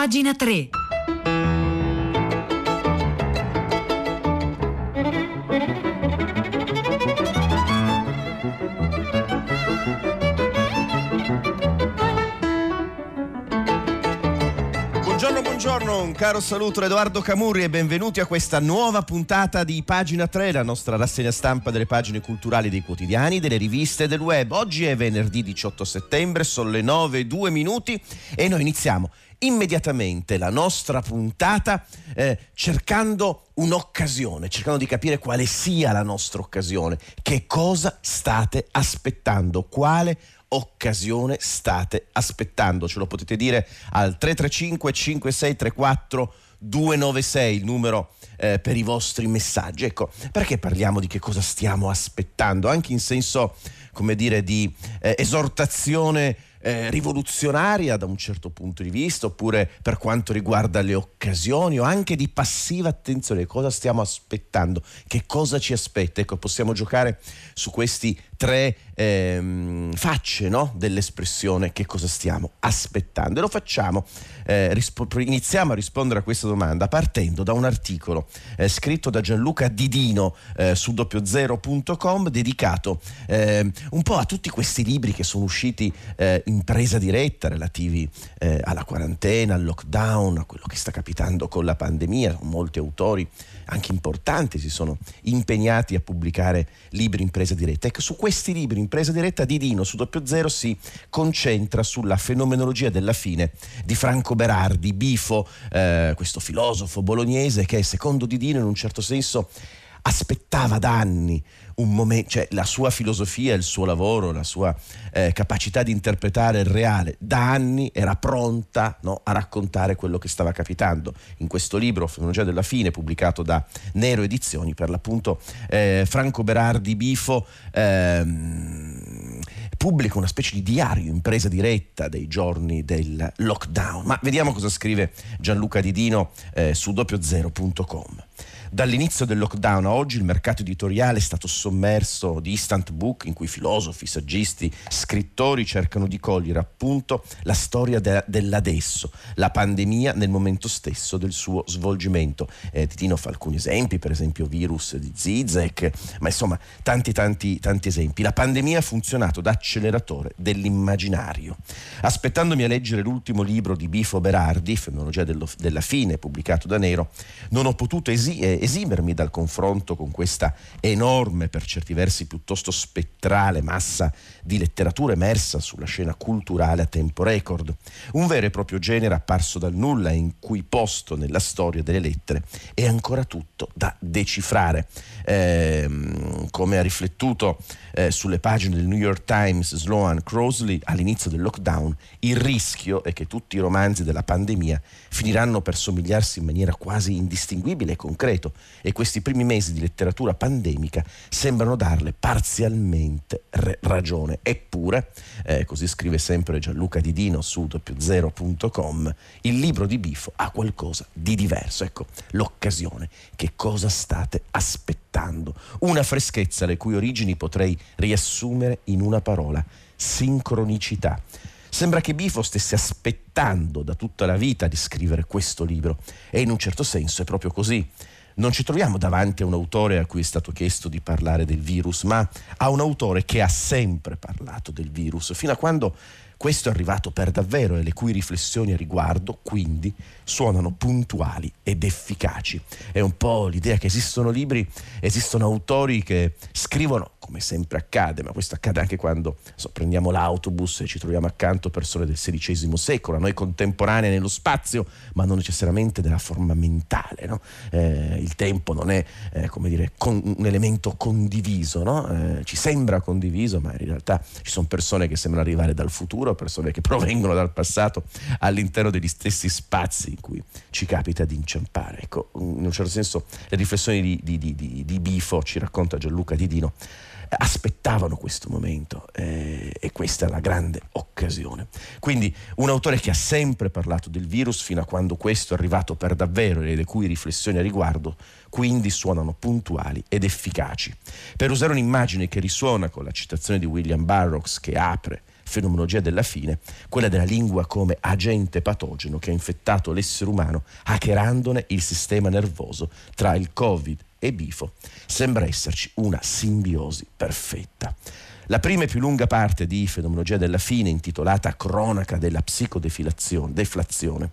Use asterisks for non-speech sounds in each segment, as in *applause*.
Pagina 3. Buongiorno, un caro saluto Edoardo Camurri e benvenuti a questa nuova puntata di Pagina 3, la nostra rassegna stampa delle pagine culturali dei quotidiani, delle riviste e del web. Oggi è venerdì 18 settembre, sono le 9 e 2 minuti e noi iniziamo immediatamente la nostra puntata eh, cercando un'occasione, cercando di capire quale sia la nostra occasione, che cosa state aspettando, quale occasione state aspettando? Ce lo potete dire al 335 5634 296, il numero eh, per i vostri messaggi. Ecco, perché parliamo di che cosa stiamo aspettando? Anche in senso, come dire, di eh, esortazione eh, rivoluzionaria da un certo punto di vista, oppure per quanto riguarda le occasioni o anche di passiva attenzione, cosa stiamo aspettando, che cosa ci aspetta. Ecco, possiamo giocare su questi tre ehm, facce no? dell'espressione che cosa stiamo aspettando. E lo facciamo, eh, rispo- iniziamo a rispondere a questa domanda partendo da un articolo eh, scritto da Gianluca Didino eh, su doppiozero.com dedicato ehm, un po' a tutti questi libri che sono usciti eh, in presa diretta relativi eh, alla quarantena, al lockdown, a quello che sta capitando con la pandemia. Molti autori anche importanti si sono impegnati a pubblicare libri in presa diretta. Ecco, su questi libri in presa diretta Didino su doppio zero si concentra sulla fenomenologia della fine di Franco Berardi, Bifo, eh, questo filosofo bolognese che secondo Didino in un certo senso aspettava da anni un momento, cioè la sua filosofia, il suo lavoro, la sua eh, capacità di interpretare il reale, da anni era pronta no, a raccontare quello che stava capitando. In questo libro, Fenomenologia della fine, pubblicato da Nero Edizioni, per l'appunto eh, Franco Berardi Bifo ehm, pubblica una specie di diario in presa diretta dei giorni del lockdown. Ma vediamo cosa scrive Gianluca Didino eh, su doppiozero.com. Dall'inizio del lockdown a oggi il mercato editoriale è stato sommerso di instant book in cui filosofi, saggisti, scrittori cercano di cogliere appunto la storia de- dell'adesso, la pandemia nel momento stesso del suo svolgimento. Eh, Titino fa alcuni esempi, per esempio virus di Zizek, ma insomma tanti tanti tanti esempi. La pandemia ha funzionato da acceleratore dell'immaginario. Aspettandomi a leggere l'ultimo libro di Bifo Berardi, Fenomenologia dello- della fine, pubblicato da Nero, non ho potuto esistere esimermi dal confronto con questa enorme, per certi versi piuttosto spettrale massa di letteratura emersa sulla scena culturale a tempo record. Un vero e proprio genere apparso dal nulla in cui posto nella storia delle lettere è ancora tutto da decifrare. Eh, come ha riflettuto eh, sulle pagine del New York Times Sloan Crosley all'inizio del lockdown, il rischio è che tutti i romanzi della pandemia finiranno per somigliarsi in maniera quasi indistinguibile e concreto e questi primi mesi di letteratura pandemica sembrano darle parzialmente re- ragione. Eppure, eh, così scrive sempre Gianluca Didino su doppiozero.com, il libro di Bifo ha qualcosa di diverso. Ecco, l'occasione. Che cosa state aspettando? Una freschezza le cui origini potrei riassumere in una parola, sincronicità. Sembra che Bifo stesse aspettando da tutta la vita di scrivere questo libro e in un certo senso è proprio così. Non ci troviamo davanti a un autore a cui è stato chiesto di parlare del virus, ma a un autore che ha sempre parlato del virus, fino a quando questo è arrivato per davvero e le cui riflessioni a riguardo, quindi, suonano puntuali ed efficaci. È un po' l'idea che esistono libri, esistono autori che scrivono, come sempre accade, ma questo accade anche quando so, prendiamo l'autobus e ci troviamo accanto persone del XVI secolo, a noi contemporanee nello spazio, ma non necessariamente nella forma mentale. No? Eh, il tempo non è, eh, come dire, con, un elemento condiviso, no? eh, ci sembra condiviso, ma in realtà ci sono persone che sembrano arrivare dal futuro persone che *laughs* provengono dal passato all'interno degli stessi spazi in cui ci capita di inciampare. Ecco, in un certo senso le riflessioni di, di, di, di Bifo, ci racconta Gianluca Didino, aspettavano questo momento eh, e questa è la grande occasione. Quindi un autore che ha sempre parlato del virus fino a quando questo è arrivato per davvero e le cui riflessioni a riguardo quindi suonano puntuali ed efficaci. Per usare un'immagine che risuona con la citazione di William Burroughs che apre fenomenologia della fine, quella della lingua come agente patogeno che ha infettato l'essere umano hackerandone il sistema nervoso tra il Covid e Bifo. Sembra esserci una simbiosi perfetta. La prima e più lunga parte di Fenomenologia della fine, intitolata Cronaca della psicodeflazione,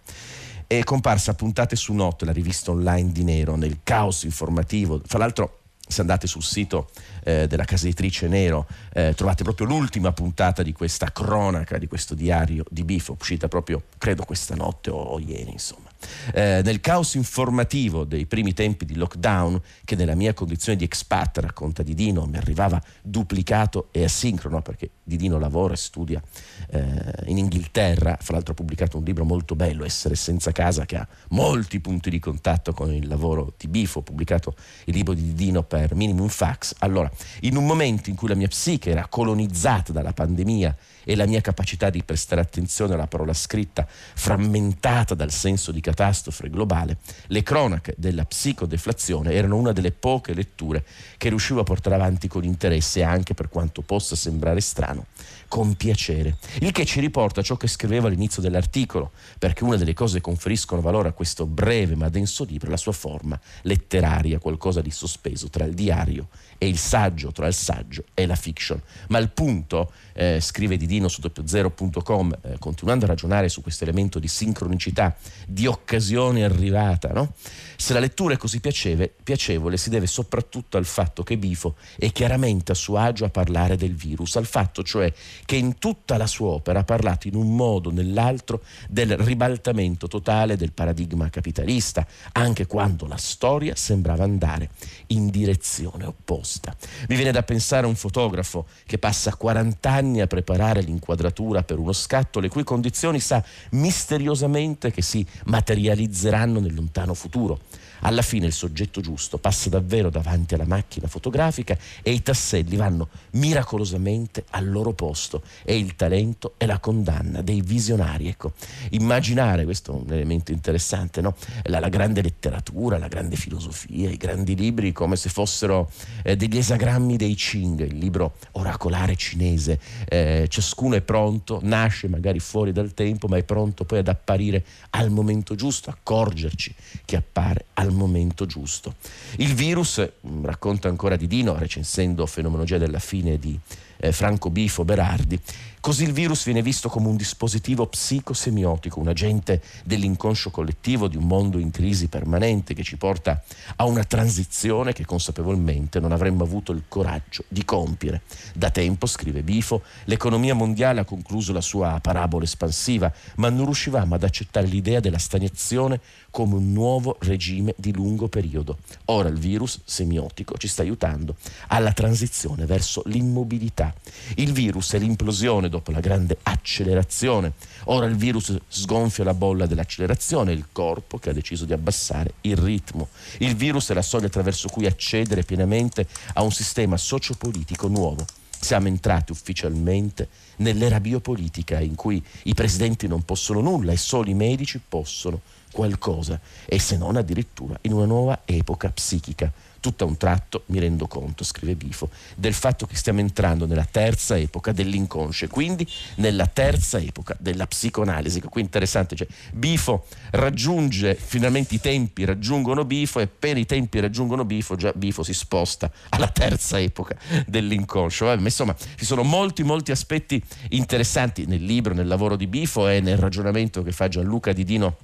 è comparsa a puntate su Note, la rivista online di Nero, nel caos informativo. Fra l'altro se andate sul sito eh, della casa editrice Nero eh, trovate proprio l'ultima puntata di questa cronaca, di questo diario di Bifo, uscita proprio credo questa notte o, o ieri insomma. Eh, nel caos informativo dei primi tempi di lockdown, che nella mia condizione di expat, racconta di Dino, mi arrivava duplicato e asincrono, perché Didino lavora e studia eh, in Inghilterra, fra l'altro ha pubblicato un libro molto bello, Essere senza casa, che ha molti punti di contatto con il lavoro di Bifo, ho pubblicato il libro di Didino per Minimum Fax. Allora, in un momento in cui la mia psiche era colonizzata dalla pandemia e la mia capacità di prestare attenzione alla parola scritta frammentata dal senso di catastrofe globale, le cronache della psicodeflazione erano una delle poche letture che riuscivo a portare avanti con interesse e anche per quanto possa sembrare strano con piacere. Il che ci riporta a ciò che scrivevo all'inizio dell'articolo, perché una delle cose che conferiscono valore a questo breve ma denso libro è la sua forma letteraria, qualcosa di sospeso tra il diario e il saggio, tra il saggio e la fiction. Ma il punto, eh, scrive Didino su doppiozero.com, eh, continuando a ragionare su questo elemento di sincronicità, di occasione arrivata, no? Se la lettura è così piaceve, piacevole si deve soprattutto al fatto che Bifo è chiaramente a suo agio a parlare del virus, al fatto cioè che in tutta la sua opera ha parlato in un modo o nell'altro del ribaltamento totale del paradigma capitalista, anche quando la storia sembrava andare in direzione opposta. Mi viene da pensare a un fotografo che passa 40 anni a preparare l'inquadratura per uno scatto, le cui condizioni sa misteriosamente che si materializzeranno nel lontano futuro. Alla fine il soggetto giusto passa davvero davanti alla macchina fotografica e i tasselli vanno miracolosamente al loro posto e il talento è la condanna dei visionari. Ecco, immaginare, questo è un elemento interessante, no? la, la, grande letteratura, la grande filosofia, i grandi libri come se fossero eh, degli esagrammi dei Qing, il libro oracolare cinese, eh, ciascuno è pronto, nasce magari fuori dal tempo, ma è pronto poi ad apparire al momento giusto, accorgerci che appare al al momento giusto. Il virus, mm, racconta ancora di Dino, recensendo Fenomenologia della fine di eh, Franco Bifo Berardi, Così il virus viene visto come un dispositivo psicosemiotico, un agente dell'inconscio collettivo di un mondo in crisi permanente che ci porta a una transizione che consapevolmente non avremmo avuto il coraggio di compiere. Da tempo, scrive Bifo, l'economia mondiale ha concluso la sua parabola espansiva, ma non riuscivamo ad accettare l'idea della stagnazione come un nuovo regime di lungo periodo. Ora il virus semiotico ci sta aiutando alla transizione verso l'immobilità. Il virus è l'implosione dopo la grande accelerazione. Ora il virus sgonfia la bolla dell'accelerazione, il corpo che ha deciso di abbassare il ritmo. Il virus è la soglia attraverso cui accedere pienamente a un sistema sociopolitico nuovo. Siamo entrati ufficialmente nell'era biopolitica in cui i presidenti non possono nulla e solo i medici possono qualcosa e se non addirittura in una nuova epoca psichica tutto a un tratto mi rendo conto, scrive Bifo, del fatto che stiamo entrando nella terza epoca dell'inconscio e quindi nella terza epoca della psicoanalisi. Qui interessante, cioè Bifo raggiunge, finalmente i tempi raggiungono Bifo e appena i tempi raggiungono Bifo, già Bifo si sposta alla terza epoca dell'inconscio. Vabbè, insomma, ci sono molti, molti aspetti interessanti nel libro, nel lavoro di Bifo e nel ragionamento che fa Gianluca Didino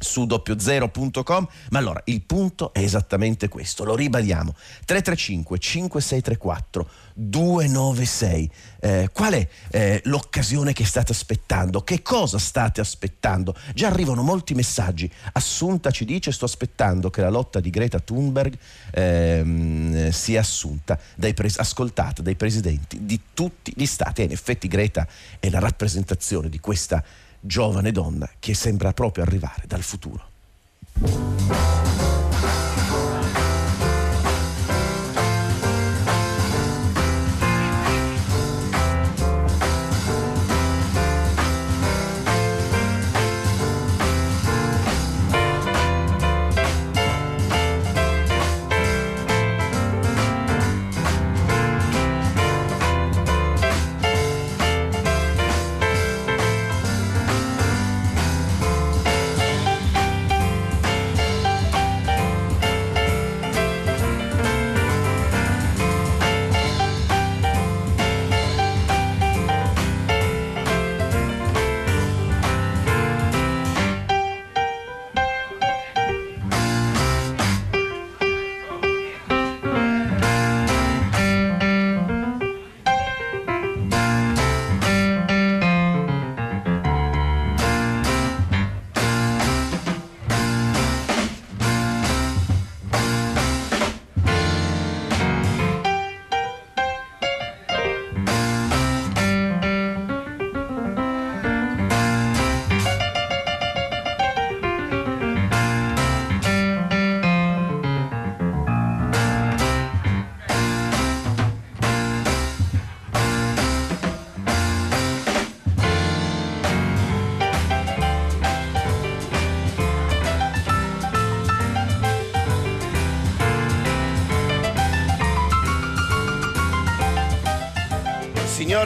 su doppiozero.com ma allora il punto è esattamente questo lo ribadiamo. 335 5634 296 eh, qual è eh, l'occasione che state aspettando? Che cosa state aspettando? Già arrivano molti messaggi. Assunta ci dice sto aspettando che la lotta di Greta Thunberg ehm, sia assunta dai pres- ascoltata dai presidenti di tutti gli stati. E in effetti Greta è la rappresentazione di questa giovane donna che sembra proprio arrivare dal futuro.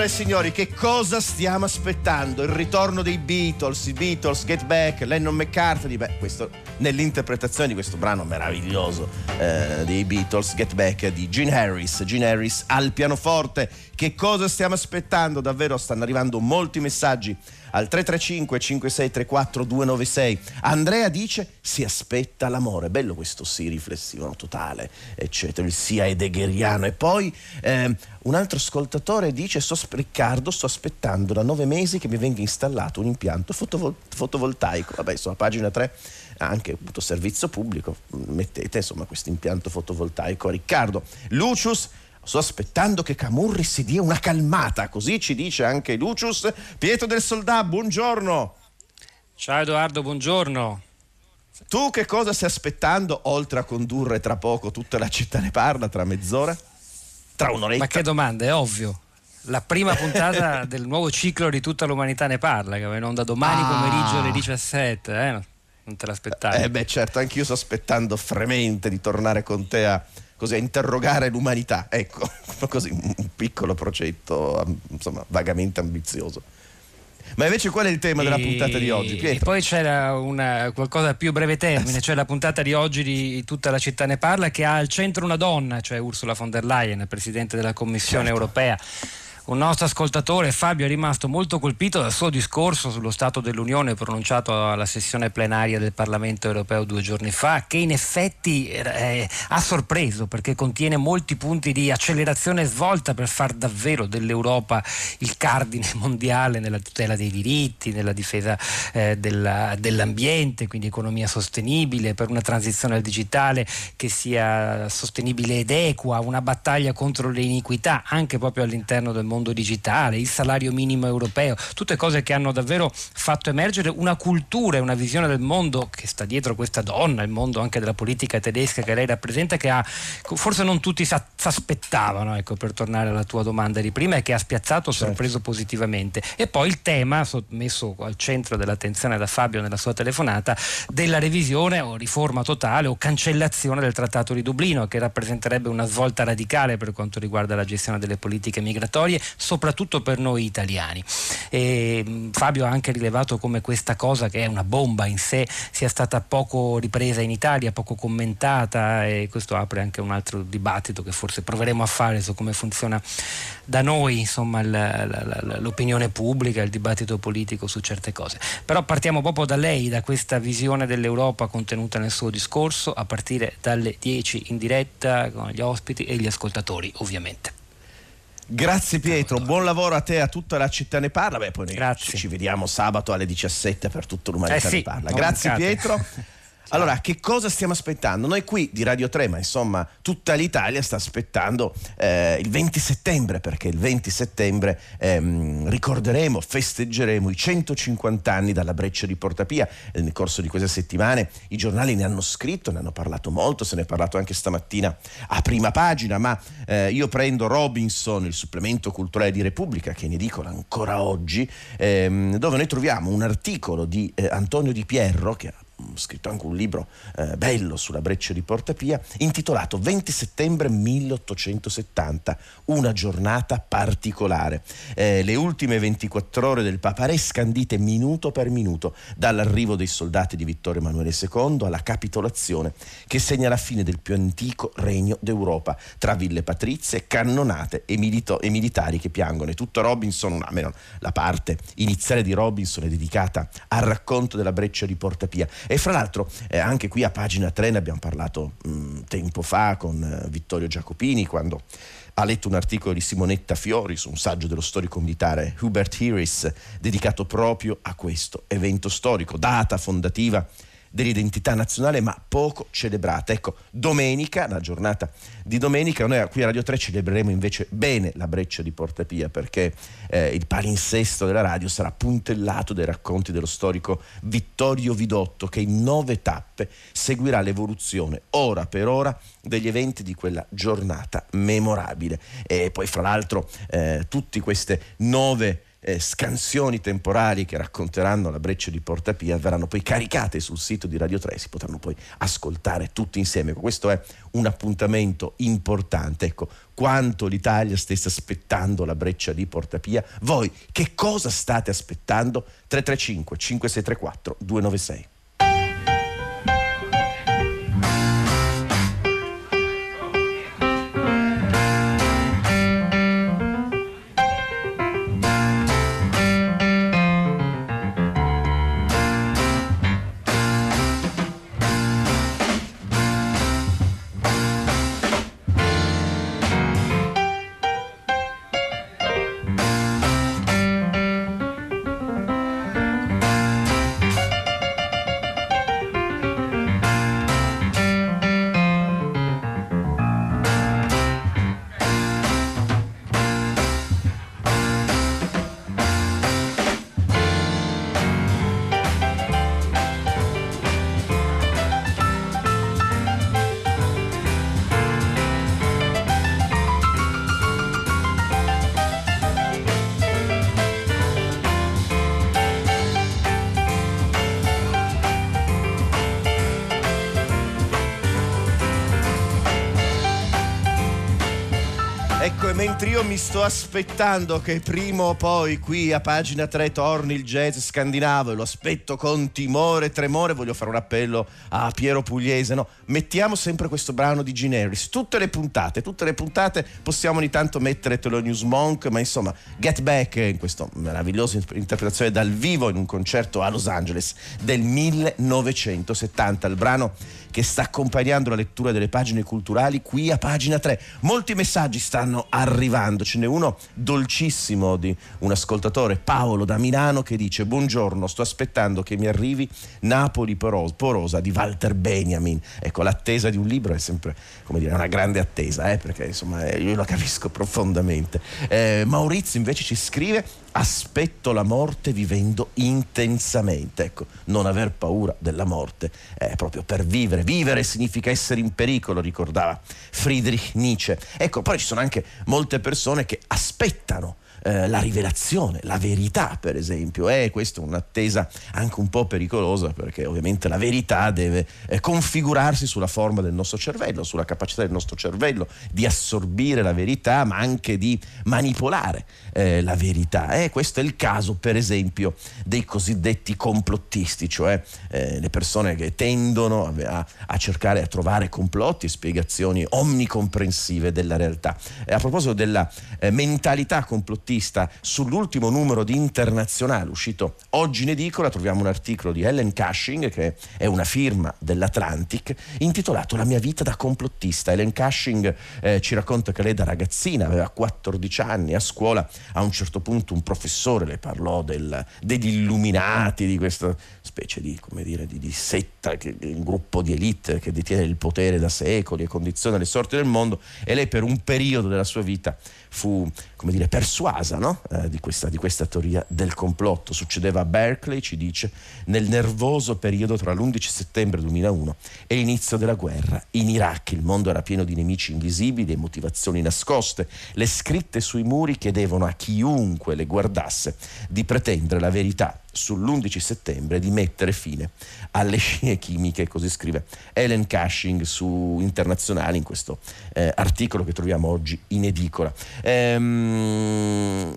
Signore e signori, che cosa stiamo aspettando? Il ritorno dei Beatles, i Beatles, Get Back, Lennon McCartney. Beh, questo nell'interpretazione di questo brano meraviglioso eh, dei Beatles, Get Back di Gene Harris. Gene Harris al pianoforte. Che cosa stiamo aspettando? Davvero stanno arrivando molti messaggi al 335 5634 296. Andrea dice si aspetta l'amore. Bello questo sì riflessivo totale, eccetera. Il sia heideggeriano. E poi eh, un altro ascoltatore dice sto, Riccardo sto aspettando da nove mesi che mi venga installato un impianto fotovol- fotovoltaico. Vabbè, sulla pagina 3 anche avuto servizio pubblico, mettete insomma questo impianto fotovoltaico Riccardo. Lucius Sto aspettando che Camurri si dia una calmata, così ci dice anche Lucius. Pietro del Soldà, buongiorno. Ciao Edoardo, buongiorno. Tu che cosa stai aspettando oltre a condurre tra poco tutta la città ne parla tra mezz'ora? Tra un'oretta? Ma che domanda, è ovvio. La prima puntata *laughs* del nuovo ciclo di tutta l'umanità ne parla, che va in onda domani ah. pomeriggio alle 17, eh? Non te l'aspettavi? Eh beh certo, anch'io sto aspettando fremente di tornare con te a così, a interrogare l'umanità. Ecco, *laughs* così un piccolo progetto insomma, vagamente ambizioso. Ma invece qual è il tema e, della puntata di oggi? Pietro? E poi c'era una, qualcosa a più breve termine, *laughs* cioè la puntata di oggi di Tutta la città ne parla che ha al centro una donna, cioè Ursula von der Leyen, Presidente della Commissione certo. europea un nostro ascoltatore, Fabio, è rimasto molto colpito dal suo discorso sullo Stato dell'Unione pronunciato alla sessione plenaria del Parlamento europeo due giorni fa, che in effetti eh, ha sorpreso perché contiene molti punti di accelerazione e svolta per far davvero dell'Europa il cardine *laughs* mondiale nella tutela dei diritti, nella difesa eh, della, dell'ambiente, quindi economia sostenibile, per una transizione al digitale che sia sostenibile ed equa, una battaglia contro le iniquità anche proprio all'interno del mondo mondo digitale, il salario minimo europeo, tutte cose che hanno davvero fatto emergere una cultura e una visione del mondo che sta dietro questa donna, il mondo anche della politica tedesca che lei rappresenta, che ha, forse non tutti si aspettavano, ecco, per tornare alla tua domanda di prima, e che ha spiazzato, certo. sorpreso positivamente. E poi il tema, messo al centro dell'attenzione da Fabio nella sua telefonata, della revisione o riforma totale o cancellazione del Trattato di Dublino, che rappresenterebbe una svolta radicale per quanto riguarda la gestione delle politiche migratorie soprattutto per noi italiani. E Fabio ha anche rilevato come questa cosa, che è una bomba in sé, sia stata poco ripresa in Italia, poco commentata e questo apre anche un altro dibattito che forse proveremo a fare su come funziona da noi insomma, l'opinione pubblica, il dibattito politico su certe cose. Però partiamo proprio da lei, da questa visione dell'Europa contenuta nel suo discorso, a partire dalle 10 in diretta con gli ospiti e gli ascoltatori ovviamente. Grazie Pietro, buon lavoro a te, a tutta la città ne parla. Beh, poi ci vediamo sabato alle 17 per tutta l'umanità eh sì, ne parla. Grazie. Pietro. *laughs* Allora, che cosa stiamo aspettando? Noi qui di Radio 3, ma insomma tutta l'Italia sta aspettando eh, il 20 settembre, perché il 20 settembre ehm, ricorderemo, festeggeremo i 150 anni dalla breccia di Portapia. Eh, nel corso di queste settimane i giornali ne hanno scritto, ne hanno parlato molto, se ne è parlato anche stamattina a prima pagina, ma eh, io prendo Robinson, il supplemento culturale di Repubblica, che è in edicola ancora oggi, ehm, dove noi troviamo un articolo di eh, Antonio Di Pierro, che ha scritto anche un libro eh, bello sulla breccia di Portapia, intitolato 20 settembre 1870, una giornata particolare. Eh, le ultime 24 ore del Papare scandite minuto per minuto, dall'arrivo dei soldati di Vittorio Emanuele II alla capitolazione che segna la fine del più antico regno d'Europa, tra ville patrizie, cannonate e, milito- e militari che piangono. E tutto Robinson, almeno la parte iniziale di Robinson è dedicata al racconto della breccia di Portapia e fra l'altro eh, anche qui a pagina 3 ne abbiamo parlato mh, mm, tempo fa con eh, Vittorio Giacopini quando ha letto un articolo di Simonetta Fiori su un saggio dello storico militare Hubert Harris dedicato proprio a questo evento storico, data fondativa dell'identità nazionale ma poco celebrata. Ecco, domenica, la giornata di domenica, noi qui a Radio 3 celebreremo invece bene la breccia di Porta Pia perché eh, il palinsesto della radio sarà puntellato dai racconti dello storico Vittorio Vidotto che in nove tappe seguirà l'evoluzione ora per ora degli eventi di quella giornata memorabile. E poi fra l'altro eh, tutte queste nove eh, scansioni temporali che racconteranno la breccia di Porta Pia verranno poi caricate sul sito di Radio 3, si potranno poi ascoltare tutti insieme. Questo è un appuntamento importante. Ecco, quanto l'Italia stesse aspettando la breccia di Porta Pia. Voi che cosa state aspettando? 335 5634 296. Mi sto aspettando che prima o poi qui a pagina 3 torni il jazz scandinavo e lo aspetto con timore e tremore, voglio fare un appello a Piero Pugliese, no? mettiamo sempre questo brano di Gineris, tutte le puntate, tutte le puntate possiamo ogni tanto mettere Thelonious Monk, ma insomma Get Back in questa meravigliosa interpretazione dal vivo in un concerto a Los Angeles del 1970, il brano che sta accompagnando la lettura delle pagine culturali qui a pagina 3. Molti messaggi stanno arrivando, ce n'è uno dolcissimo di un ascoltatore, Paolo da Milano, che dice buongiorno, sto aspettando che mi arrivi Napoli Porosa di Walter Benjamin. Ecco, l'attesa di un libro è sempre, come dire, una grande attesa, eh, perché insomma eh, io la capisco profondamente. Eh, Maurizio invece ci scrive aspetto la morte vivendo intensamente. Ecco, non aver paura della morte è proprio per vivere. Vivere significa essere in pericolo, ricordava Friedrich Nietzsche. Ecco, poi ci sono anche molte persone che aspettano eh, la rivelazione, la verità per esempio. E questa è un'attesa anche un po' pericolosa perché ovviamente la verità deve eh, configurarsi sulla forma del nostro cervello, sulla capacità del nostro cervello di assorbire la verità ma anche di manipolare eh, la verità. E questo è il caso per esempio dei cosiddetti complottisti, cioè eh, le persone che tendono a, a, cercare, a trovare complotti e spiegazioni omnicomprensive della realtà. a proposito della eh, mentalità complottista, artista sull'ultimo numero di Internazionale uscito oggi in edicola troviamo un articolo di Ellen Cushing che è una firma dell'Atlantic intitolato La mia vita da complottista. Ellen Cushing eh, ci racconta che lei da ragazzina aveva 14 anni a scuola a un certo punto un professore le parlò del, degli illuminati di questa specie di, dire, di, di setta, che, un gruppo di elite che detiene il potere da secoli e condiziona le sorti del mondo e lei per un periodo della sua vita fu come dire, persuasa no? eh, di, questa, di, questa, teoria del complotto. Succedeva a Berkeley, ci dice, nel nervoso periodo tra l'11 settembre 2001 e l'inizio della guerra. In Iraq il mondo era pieno di nemici invisibili e motivazioni nascoste. Le scritte sui muri chiedevano a chiunque le guardasse di pretendere la verità sull'11 settembre di mettere fine alle scie chimiche, così scrive Ellen Cushing su Internazionale in questo eh, articolo che troviamo oggi in edicola. Ehm,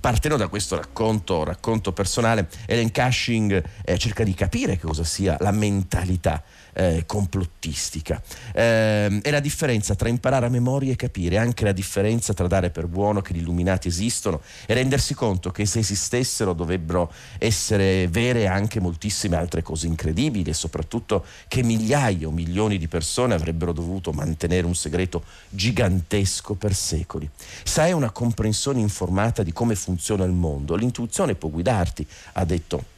partendo da questo racconto, racconto personale, Ellen Cushing eh, cerca di capire cosa sia la mentalità eh, complottistica. Eh, è la differenza tra imparare a memoria e capire, anche la differenza tra dare per buono che gli illuminati esistono e rendersi conto che se esistessero dovrebbero essere vere anche moltissime altre cose incredibili e soprattutto che migliaia o milioni di persone avrebbero dovuto mantenere un segreto gigantesco per secoli. Se hai una comprensione informata di come funziona il mondo, l'intuizione può guidarti, ha detto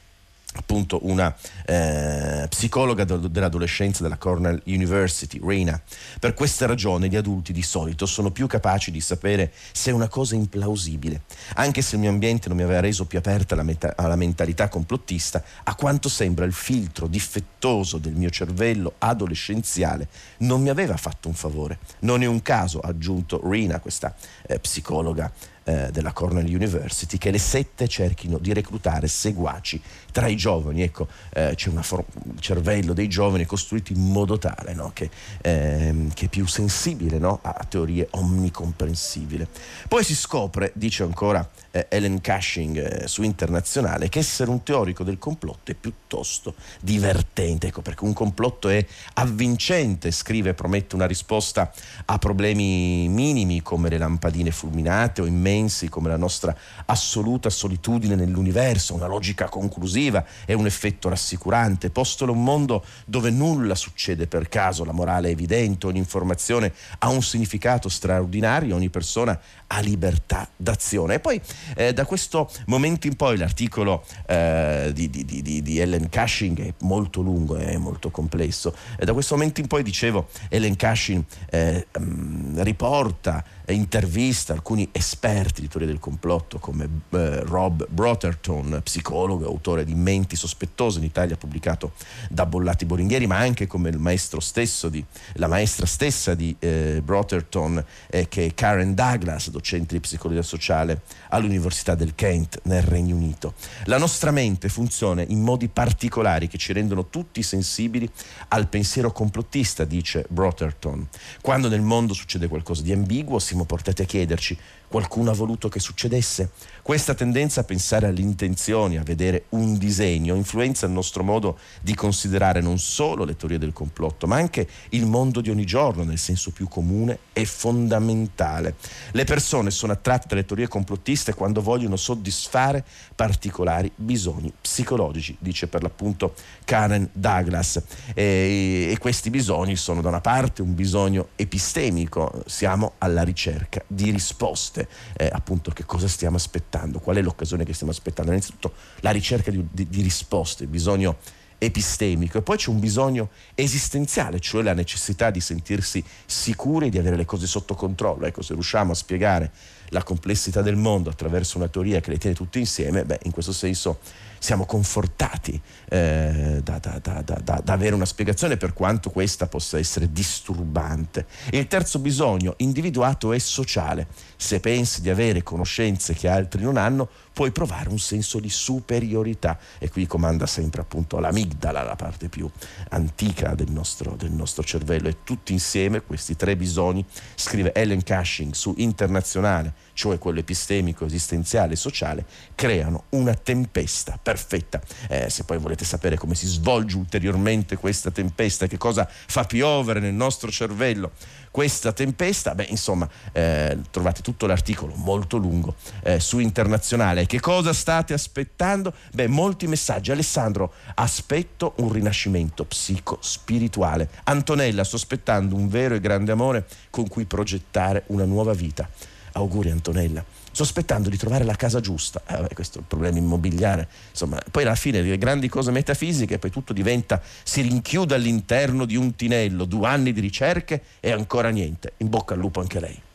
appunto una eh, psicologa dell'adolescenza della Cornell University, Reina. Per questa ragione gli adulti di solito sono più capaci di sapere se una cosa è implausibile. Anche se il mio ambiente non mi aveva reso più aperta alla, meta- alla mentalità complottista, a quanto sembra il filtro difettoso del mio cervello adolescenziale non mi aveva fatto un favore. Non è un caso, ha aggiunto Reina, questa eh, psicologa eh, della Cornell University che le sette cerchino di reclutare seguaci tra i giovani. Ecco, eh, c'è un for- cervello dei giovani costruito in modo tale no? che, ehm, che, è più sensibile no? a teorie omnicomprensibili. Poi si scopre, dice ancora eh, Ellen Cushing eh, su Internazionale, che essere un teorico del complotto è piuttosto divertente, ecco, perché un complotto è avvincente, scrive, promette una risposta a problemi minimi come le lampadine fulminate o immensi come la nostra assoluta solitudine nell'universo, una logica conclusiva e un effetto rassicurante, postola un mondo dove nulla succede per caso, la morale è evidente, ogni informazione ha un significato straordinario, ogni persona ha libertà d'azione. E poi eh, da questo momento in poi l'articolo eh, di, di, di, di, Ellen Cushing è molto lungo e molto complesso. E da questo momento in poi, dicevo, Ellen Cushing eh, um, riporta intervista alcuni esperti di teoria del complotto come eh, Rob Brotherton, psicologo, autore di Menti sospettose in Italia pubblicato da Bollati Boringhieri, ma anche come il maestro stesso di, la maestra stessa di eh, Brotherton eh, che è Karen Douglas, docente di psicologia sociale all'Università del Kent nel Regno Unito. La nostra mente funziona in modi particolari che ci rendono tutti sensibili al pensiero complottista, dice Brotherton. Quando nel mondo succede qualcosa di ambiguo, siamo portati a chiederci Qualcuno ha voluto che succedesse? Questa tendenza a pensare alle intenzioni, a vedere un disegno, influenza il nostro modo di considerare non solo le teorie del complotto, ma anche il mondo di ogni giorno nel senso più comune e fondamentale. Le persone sono attratte dalle teorie complottiste quando vogliono soddisfare particolari bisogni psicologici, dice per l'appunto Karen Douglas. E, e questi bisogni sono da una parte un bisogno epistemico, siamo alla ricerca di risposte risposte, eh, appunto che cosa stiamo aspettando, qual è l'occasione che stiamo aspettando. Innanzitutto la ricerca di, di, di risposte, il bisogno epistemico e poi c'è un bisogno esistenziale, cioè la necessità di sentirsi sicuri di avere le cose sotto controllo. Ecco, se riusciamo a spiegare la complessità del mondo attraverso una teoria che le tiene tutte insieme, beh, in questo senso siamo confortati eh, da, da, da, da, avere una spiegazione per quanto questa possa essere disturbante. il terzo bisogno individuato è sociale. Se pensi di avere conoscenze che altri non hanno, puoi provare un senso di superiorità e qui comanda sempre appunto l'amigdala, la parte più antica del nostro, del nostro cervello e tutti insieme questi tre bisogni, scrive Ellen Cushing su Internazionale, cioè quello epistemico, esistenziale e sociale, creano una tempesta perfetta. Eh, se poi volete sapere come si svolge ulteriormente questa tempesta, che cosa fa piovere nel nostro cervello questa tempesta, beh insomma eh, trovate tutto l'articolo molto lungo eh, su Internazionale. Che cosa state aspettando? Beh, molti messaggi. Alessandro, aspetto un rinascimento psico-spirituale. Antonella, sospettando un vero e grande amore con cui progettare una nuova vita. Auguri Antonella sospettando di trovare la casa giusta. Eh, vabbè, questo è il problema immobiliare. Insomma, poi alla fine le grandi cose metafisiche, poi tutto diventa, si rinchiude all'interno di un tinello, due anni di ricerche e ancora niente. In bocca al lupo anche lei.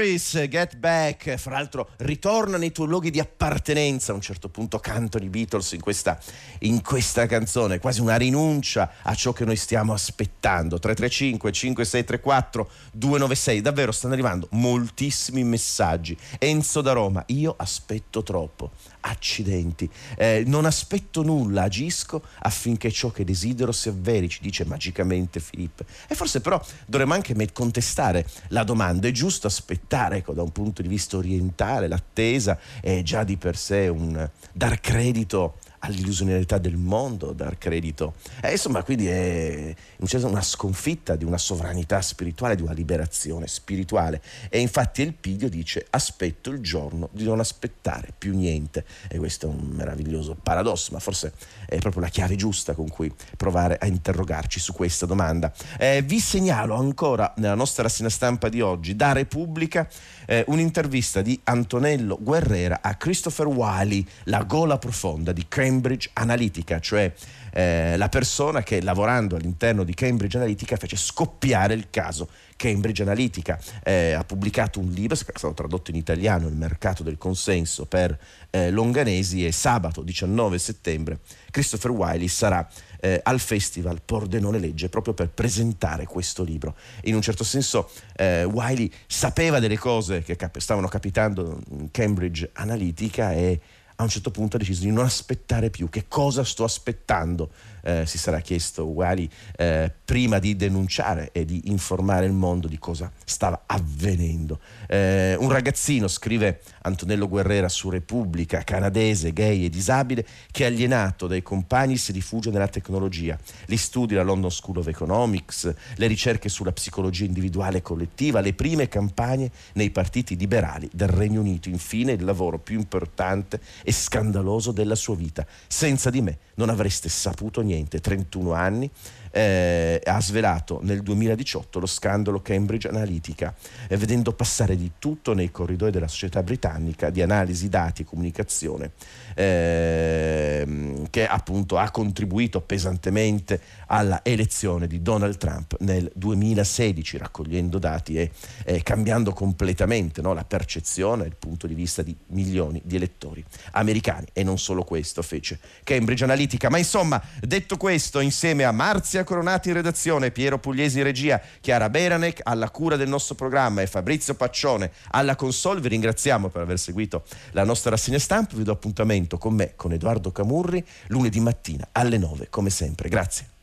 Harris, Get Back, fra l'altro ritorna nei tuoi luoghi di appartenenza, a un certo punto cantano i Beatles in questa, in questa canzone, quasi una rinuncia a ciò che noi stiamo aspettando. 335 5634 296, davvero stanno arrivando moltissimi messaggi. Enzo da Roma, io aspetto troppo accidenti, eh, non aspetto nulla, agisco affinché ciò che desidero si avveri, ci dice magicamente Filippo. E forse però dovremmo anche contestare la domanda, è giusto aspettare ecco, da un punto di vista orientale, l'attesa è già di per sé un dar credito all'illusionarietà del mondo, dar credito. Eh, insomma, quindi è una sconfitta di una sovranità spirituale, di una liberazione spirituale. E infatti Elpidio dice aspetto il giorno di non aspettare più niente. E questo è un meraviglioso paradosso, ma forse è proprio la chiave giusta con cui provare a interrogarci su questa domanda. Eh, vi segnalo ancora nella nostra rassegna stampa di oggi, da Repubblica, eh, un'intervista di Antonello Guerrera a Christopher Wiley, La gola profonda di Cambridge Analytica, cioè eh, la persona che lavorando all'interno di Cambridge Analytica fece scoppiare il caso Cambridge Analytica. Eh, ha pubblicato un libro, è stato tradotto in italiano, Il mercato del consenso per eh, Longanesi e sabato 19 settembre Christopher Wiley sarà eh, al festival Pordenone Legge proprio per presentare questo libro. In un certo senso eh, Wiley sapeva delle cose che cap- stavano capitando in Cambridge Analytica e a un certo punto ha deciso di non aspettare più. Che cosa sto aspettando? Eh, si sarà chiesto Wali eh, prima di denunciare e di informare il mondo di cosa stava avvenendo. Eh, un ragazzino, scrive Antonello Guerrera su Repubblica, canadese, gay e disabile, che alienato dai compagni si rifugia nella tecnologia. Gli studi alla London School of Economics, le ricerche sulla psicologia individuale e collettiva, le prime campagne nei partiti liberali del Regno Unito, infine il lavoro più importante e scandaloso della sua vita. Senza di me non avreste saputo niente. 31 anni, eh, ha svelato nel 2018 lo scandalo Cambridge Analytica, eh, vedendo passare di tutto nei corridoi della società britannica di analisi dati e comunicazione, eh, che appunto ha contribuito pesantemente alla elezione di Donald Trump nel 2016, raccogliendo dati e cambiando completamente no, la percezione il punto di vista di milioni di elettori americani. E non solo questo fece Cambridge Analytica. Ma insomma, detto questo, insieme a Marzia Letizia Coronati in redazione, Piero Pugliesi in regia, Chiara Beranec alla cura del nostro programma e Fabrizio Paccione alla console. Vi ringraziamo per aver seguito la nostra rassegna stampa. Vi do appuntamento con me, con Edoardo Camurri, lunedì mattina alle 9, come sempre. Grazie.